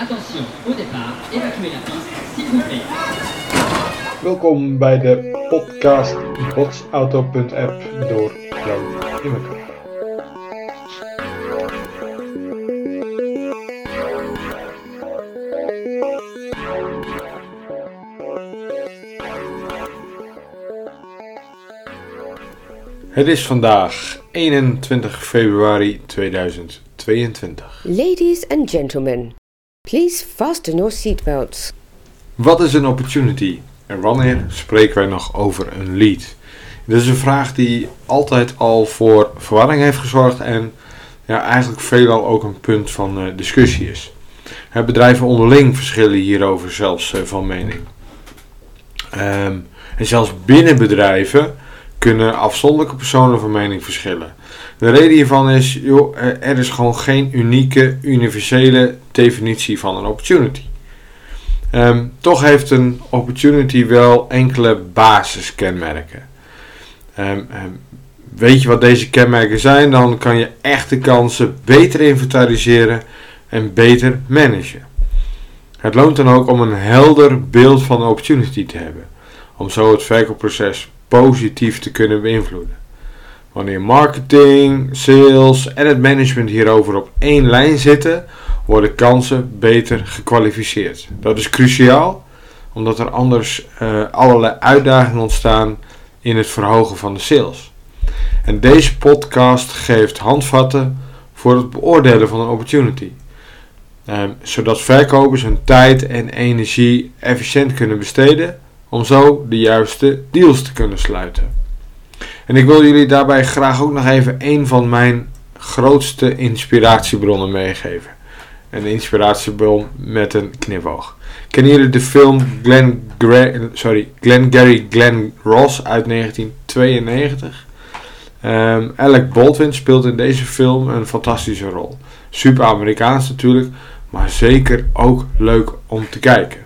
Attention, au départ, évacuez la piste, s'il vous plaît. Welkom bij de podcast botsauto.app door Jan Immeker. Het is vandaag 21 februari 2022. Ladies and gentlemen, please fasten your seatbelts. Wat is een opportunity en wanneer spreken wij nog over een lead? Dit is een vraag die altijd al voor verwarring heeft gezorgd en ja, eigenlijk veelal ook een punt van eh, discussie is. Het bedrijven onderling verschillen hierover zelfs eh, van mening. Ehm, en zelfs binnen bedrijven kunnen afzonderlijke personen van mening verschillen. De reden hiervan is, joh, er is gewoon geen unieke, universele definitie van een opportunity. Ehm, toch heeft een opportunity wel enkele basiskenmerken. Ehm, weet je wat deze kenmerken zijn, dan kan je echte kansen beter inventariseren en beter managen. Het loont dan ook om een helder beeld van een opportunity te hebben, om zo het verkoopproces positief te kunnen beïnvloeden. Wanneer marketing, sales en het management hierover op één lijn zitten, worden kansen beter gekwalificeerd. Dat is cruciaal, omdat er anders uh, allerlei uitdagingen ontstaan in het verhogen van de sales. En deze podcast geeft handvatten voor het beoordelen van een opportunity. Um, zodat verkopers hun tijd en energie efficiënt kunnen besteden om zo de juiste deals te kunnen sluiten. En ik wil jullie daarbij graag ook nog even een van mijn grootste inspiratiebronnen meegeven. Een inspiratiebron met een knipoog. Kennen jullie de film Glenn, sorry, Glenn Gary Glenn Ross uit 1992? Um, Alec Baldwin speelt in deze film een fantastische rol. Super Amerikaans natuurlijk, maar zeker ook leuk om te kijken.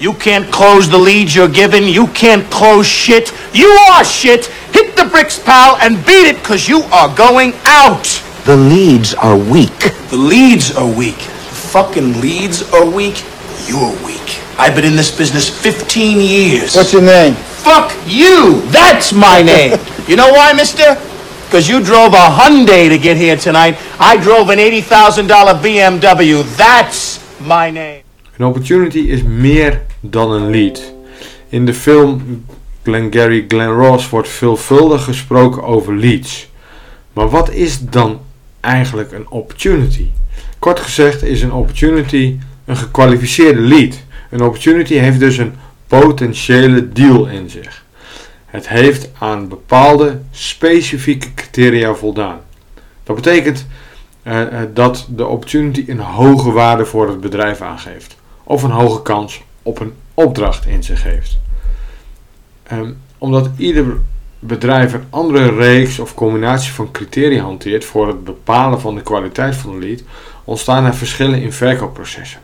You can't close the leads you're given. You can't close shit. You are shit. Hit the bricks, pal, and beat it, cause you are going out. The leads are weak. The leads are weak. The fucking leads are weak. You're weak. I've been in this business 15 years. What's your name? Fuck you! That's my name! you know why, mister? Because you drove a Hyundai to get here tonight. I drove an $80,000 BMW. That's my name. Een opportunity is meer dan een lead. In de film Glengarry Glen Ross wordt veelvuldig gesproken over leads. Maar wat is dan eigenlijk een opportunity? Kort gezegd is een opportunity een gekwalificeerde lead. Een opportunity heeft dus een potentiële deal in zich. Het heeft aan bepaalde specifieke criteria voldaan. Dat betekent uh, dat de opportunity een hoge waarde voor het bedrijf aangeeft of een hoge kans op een opdracht in zich heeft. Um, omdat ieder bedrijf een andere reeks of combinatie van criteria hanteert voor het bepalen van de kwaliteit van de lead, ontstaan er verschillen in verkoopprocessen.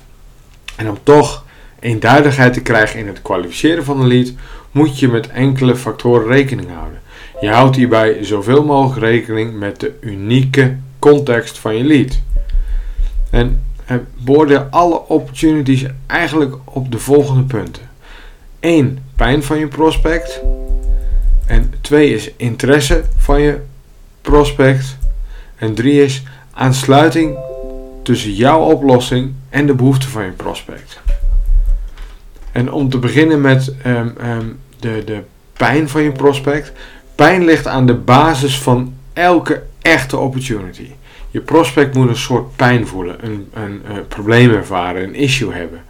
En om toch eenduidigheid te krijgen in het kwalificeren van een lead, moet je met enkele factoren rekening houden. Je houdt hierbij zoveel mogelijk rekening met de unieke context van je lead. En beoordeel alle opportunities eigenlijk op de volgende punten. 1. Pijn van je prospect. En 2 is interesse van je prospect. En 3 is aansluiting tussen jouw oplossing en de behoeften van je prospect. En om te beginnen met um, um, de, de pijn van je prospect. Pijn ligt aan de basis van elke echte opportunity. Je prospect moet een soort pijn voelen, een, een, een probleem ervaren, een issue hebben.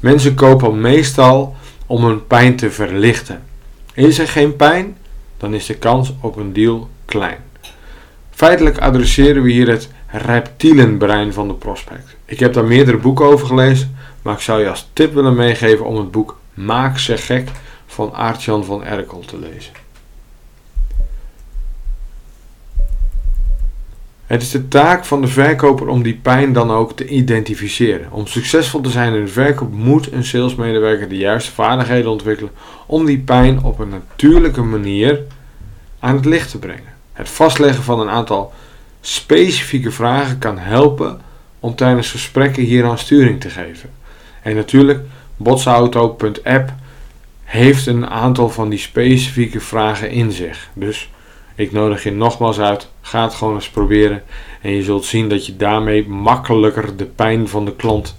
Mensen kopen meestal om hun pijn te verlichten. Is er geen pijn, dan is de kans op een deal klein. Feitelijk adresseren we hier het reptielenbrein van de prospect. Ik heb daar meerdere boeken over gelezen, maar ik zou je als tip willen meegeven om het boek Maak ze gek van Aartjan van Erkel te lezen. Het is de taak van de verkoper om die pijn dan ook te identificeren. Om succesvol te zijn in de verkoop moet een salesmedewerker de juiste vaardigheden ontwikkelen om die pijn op een natuurlijke manier aan het licht te brengen. Het vastleggen van een aantal specifieke vragen kan helpen om tijdens gesprekken hieraan sturing te geven. En natuurlijk, botsauto.app heeft een aantal van die specifieke vragen in zich. Dus ik nodig je nogmaals uit, ga het gewoon eens proberen. En je zult zien dat je daarmee makkelijker de pijn van de klant,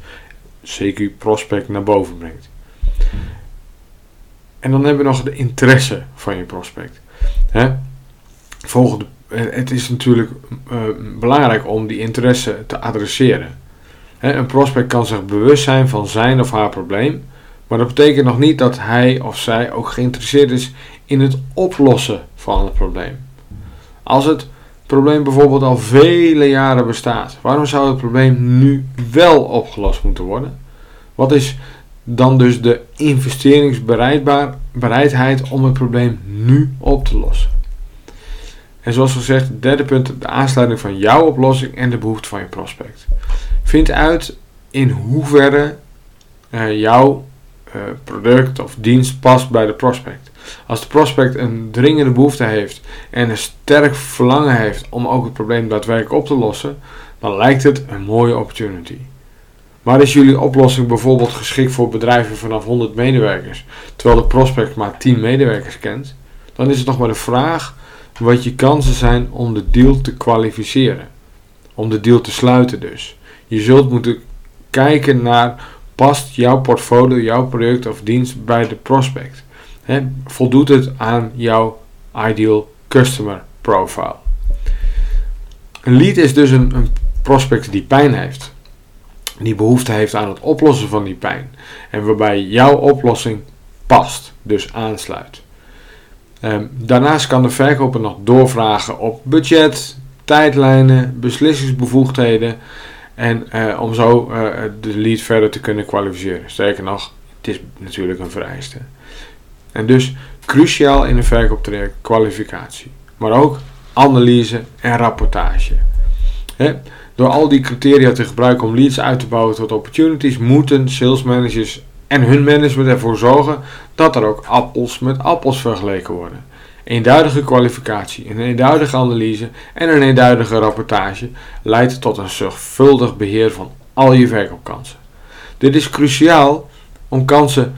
CQ prospect, naar boven brengt. En dan hebben we nog de interesse van je prospect. Volgende, het is natuurlijk uh, belangrijk om die interesse te adresseren. Een prospect kan zich bewust zijn van zijn of haar probleem, maar dat betekent nog niet dat hij of zij ook geïnteresseerd is in het oplossen van het probleem. Als het probleem bijvoorbeeld al vele jaren bestaat, waarom zou het probleem nu wel opgelost moeten worden? Wat is dan dus de investeringsbereidheid om het probleem nu op te lossen? En zoals gezegd, derde punt, de aansluiting van jouw oplossing en de behoefte van je prospect. Vind uit in hoeverre uh, jouw uh, product of dienst past bij de prospect. Als de prospect een dringende behoefte heeft en een sterk verlangen heeft om ook het probleem daadwerkelijk op te lossen, dan lijkt het een mooie opportunity. Maar is jullie oplossing bijvoorbeeld geschikt voor bedrijven vanaf 100 medewerkers, terwijl de prospect maar 10 medewerkers kent, dan is het nog maar de vraag wat je kansen zijn om de deal te kwalificeren. Om de deal te sluiten dus. Je zult moeten kijken naar past jouw portfolio, jouw product of dienst bij de prospect. Voldoet het aan jouw ideal customer profile. Een lead is dus een, een prospect die pijn heeft. Die behoefte heeft aan het oplossen van die pijn. En waarbij jouw oplossing past, dus aansluit. Ehm, daarnaast kan de verkoper nog doorvragen op budget, tijdlijnen, beslissingsbevoegdheden en eh, om zo uh, de lead verder te kunnen kwalificeren. Sterker nog, het is natuurlijk een vereiste. En dus cruciaal in een verkooptraject kwalificatie, maar ook analyse en rapportage. Door al die criteria te gebruiken om leads uit te bouwen tot opportunities, moeten sales managers en hun management ervoor zorgen dat er ook appels met appels vergeleken worden. Eenduidige kwalificatie, een eenduidige analyse en een eenduidige rapportage leidt tot een zorgvuldig beheer van al je verkoopkansen. Dit is cruciaal om kansen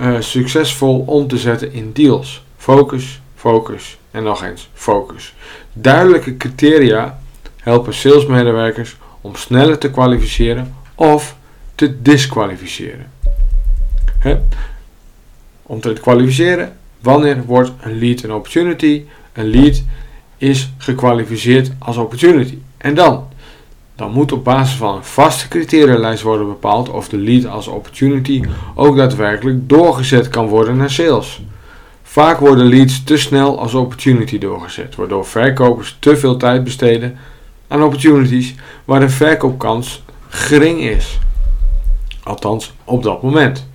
uh, succesvol om te zetten in deals. Focus, focus en nog eens focus. Duidelijke criteria helpen salesmedewerkers om sneller te kwalificeren of te disqualificeren. Om te kwalificeren, wanneer wordt een lead een opportunity? Een lead is gekwalificeerd als opportunity. En dan? Dan moet op basis van een vaste criterialijst worden bepaald of de lead als opportunity ook daadwerkelijk doorgezet kan worden naar sales. Vaak worden leads te snel als opportunity doorgezet, waardoor verkopers te veel tijd besteden aan opportunities waar de verkoopkans gering is. Althans, op dat moment.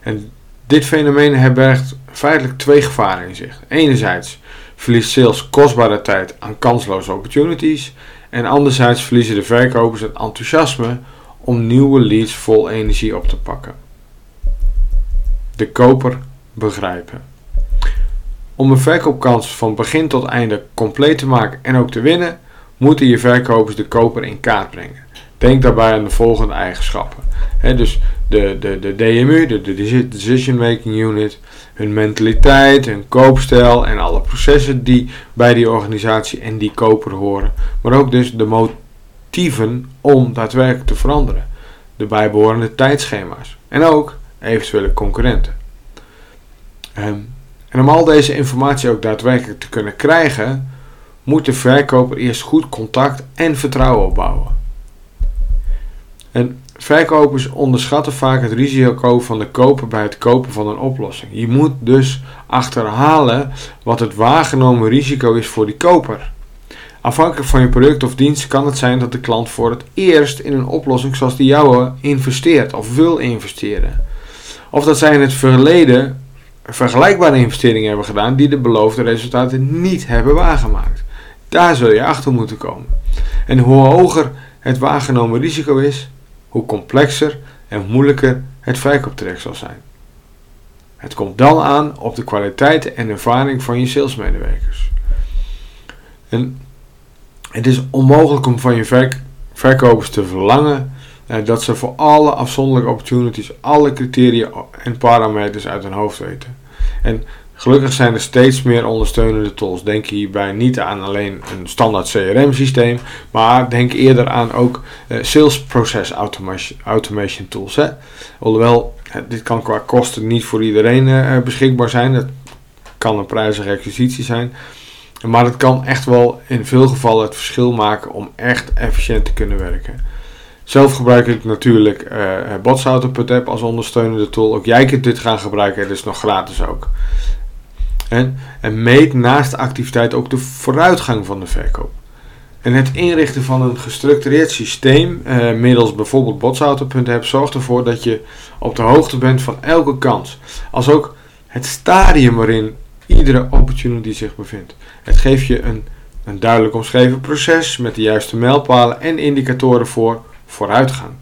En dit fenomeen herbergt feitelijk twee gevaren in zich. Enerzijds verliest sales kostbare tijd aan kansloze opportunities. En anderzijds verliezen de verkopers het enthousiasme om nieuwe leads vol energie op te pakken. De koper begrijpen. Om een verkoopkans van begin tot einde compleet te maken en ook te winnen, moeten je verkopers de koper in kaart brengen. Denk daarbij aan de volgende eigenschappen. dus de, de, de DMU, de, de Decision Making Unit, hun mentaliteit, hun koopstijl en alle processen die bij die organisatie en die koper horen. Maar ook dus de motieven om daadwerkelijk te veranderen. De bijbehorende tijdschema's. En ook eventuele concurrenten. Ehm, en om al deze informatie ook daadwerkelijk te kunnen krijgen, moet de verkoper eerst goed contact en vertrouwen opbouwen. En verkopers onderschatten vaak het risico van de koper bij het kopen van een oplossing. Je moet dus achterhalen wat het waargenomen risico is voor die koper. Afhankelijk van je product of dienst kan het zijn dat de klant voor het eerst in een oplossing zoals die jouwe investeert of wil investeren. Of dat zij in het verleden vergelijkbare investeringen hebben gedaan die de beloofde resultaten niet hebben waargemaakt. Daar zul je achter moeten komen. En hoe hoger het waargenomen risico is, hoe complexer en moeilijker het verkooptraject zal zijn. Het komt dan aan op de kwaliteit en ervaring van je salesmedewerkers. En het is onmogelijk om van je verkopers te verlangen eh, dat ze voor alle afzonderlijke opportunities alle criteria en parameters uit hun hoofd weten. En gelukkig zijn er steeds meer ondersteunende tools. Denk hierbij niet aan alleen een standaard CRM-systeem, maar denk eerder aan ook uh, sales process automation, tools. Hè. Alhoewel, eh, dit kan qua kosten niet voor iedereen uh, beschikbaar zijn. Dat kan een prijzige acquisitie zijn. Maar het kan echt wel in veel gevallen het verschil maken om echt efficiënt te kunnen werken. Zelf gebruik ik natuurlijk uh, als ondersteunende tool. Ook jij kunt dit gaan gebruiken, het is nog gratis ook. En, en meet naast de activiteit ook de vooruitgang van de verkoop. En het inrichten van een gestructureerd systeem, eh, middels bijvoorbeeld botsauto.app, zorgt ervoor dat je op de hoogte bent van elke kans. Als ook het stadium waarin iedere opportunity zich bevindt. Het geeft je een, een duidelijk omschreven proces met de juiste mijlpalen en indicatoren voor vooruitgang.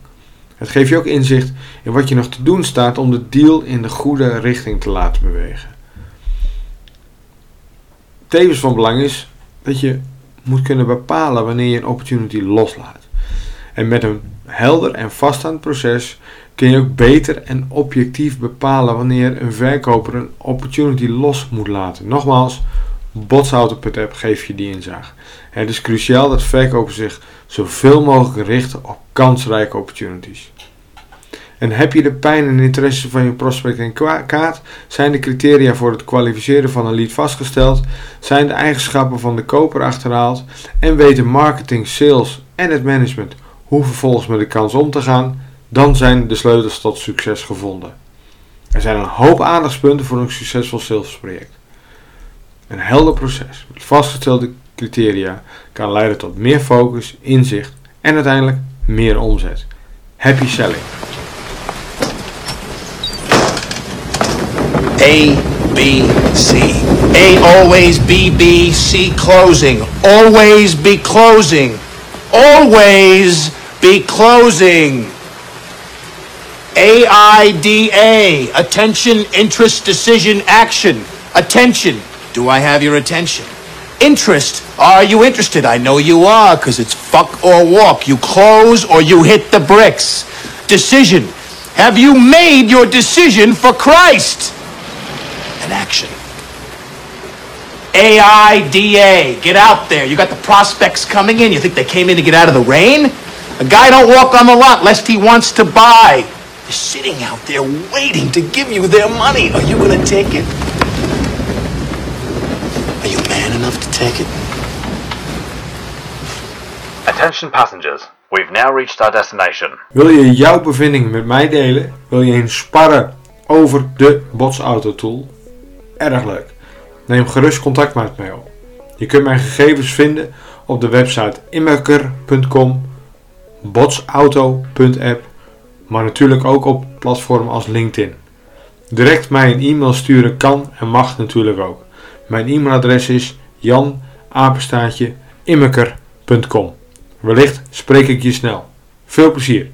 Het geeft je ook inzicht in wat je nog te doen staat om de deal in de goede richting te laten bewegen. Tevens van belang is dat je moet kunnen bepalen wanneer je een opportunity loslaat. En met een helder en vaststaand proces kun je ook beter en objectief bepalen wanneer een verkoper een opportunity los moet laten. Nogmaals, botsauto.app geeft je die inzage. Het is cruciaal dat verkopers zich zoveel mogelijk richten op kansrijke opportunities. En heb je de pijn en interesse van je prospect in kaart? Zijn de criteria voor het kwalificeren van een lead vastgesteld? Zijn de eigenschappen van de koper achterhaald? En weten marketing, sales en het management hoe vervolgens met de kans om te gaan? Dan zijn de sleutels tot succes gevonden. Er zijn een hoop aandachtspunten voor een succesvol salesproject. Een helder proces met vastgestelde criteria kan leiden tot meer focus, inzicht en uiteindelijk meer omzet. Happy selling. A, B, C. A always B, B, C closing. Always be closing. Always be closing. A, I, D, A. Attention, interest, decision, action. Attention. Do I have your attention? Interest. Are you interested? I know you are, because it's fuck or walk. You close or you hit the bricks. Decision. Have you made your decision for Christ? An action. A-I-D-A. Get out there. You got the prospects coming in. You think they came in to get out of the rain? A guy don't walk on the lot lest he wants to buy. They're sitting out there waiting to give you their money. Are you going to take it? Are you man enough to take it? Attention passengers, we've now reached our destination. Wil je jouw bevindingen met mij delen? Wil je eens sparren over de botsauto tool? Erg leuk. Neem gerust contact met mij op. Je kunt mijn gegevens vinden op de website immerker.com, botsauto.app, maar natuurlijk ook op platformen als LinkedIn. Direct mij een e-mail sturen kan en mag natuurlijk ook. Mijn e-mailadres is janapenstaatje immeker.com. Wellicht spreek ik je snel. Veel plezier!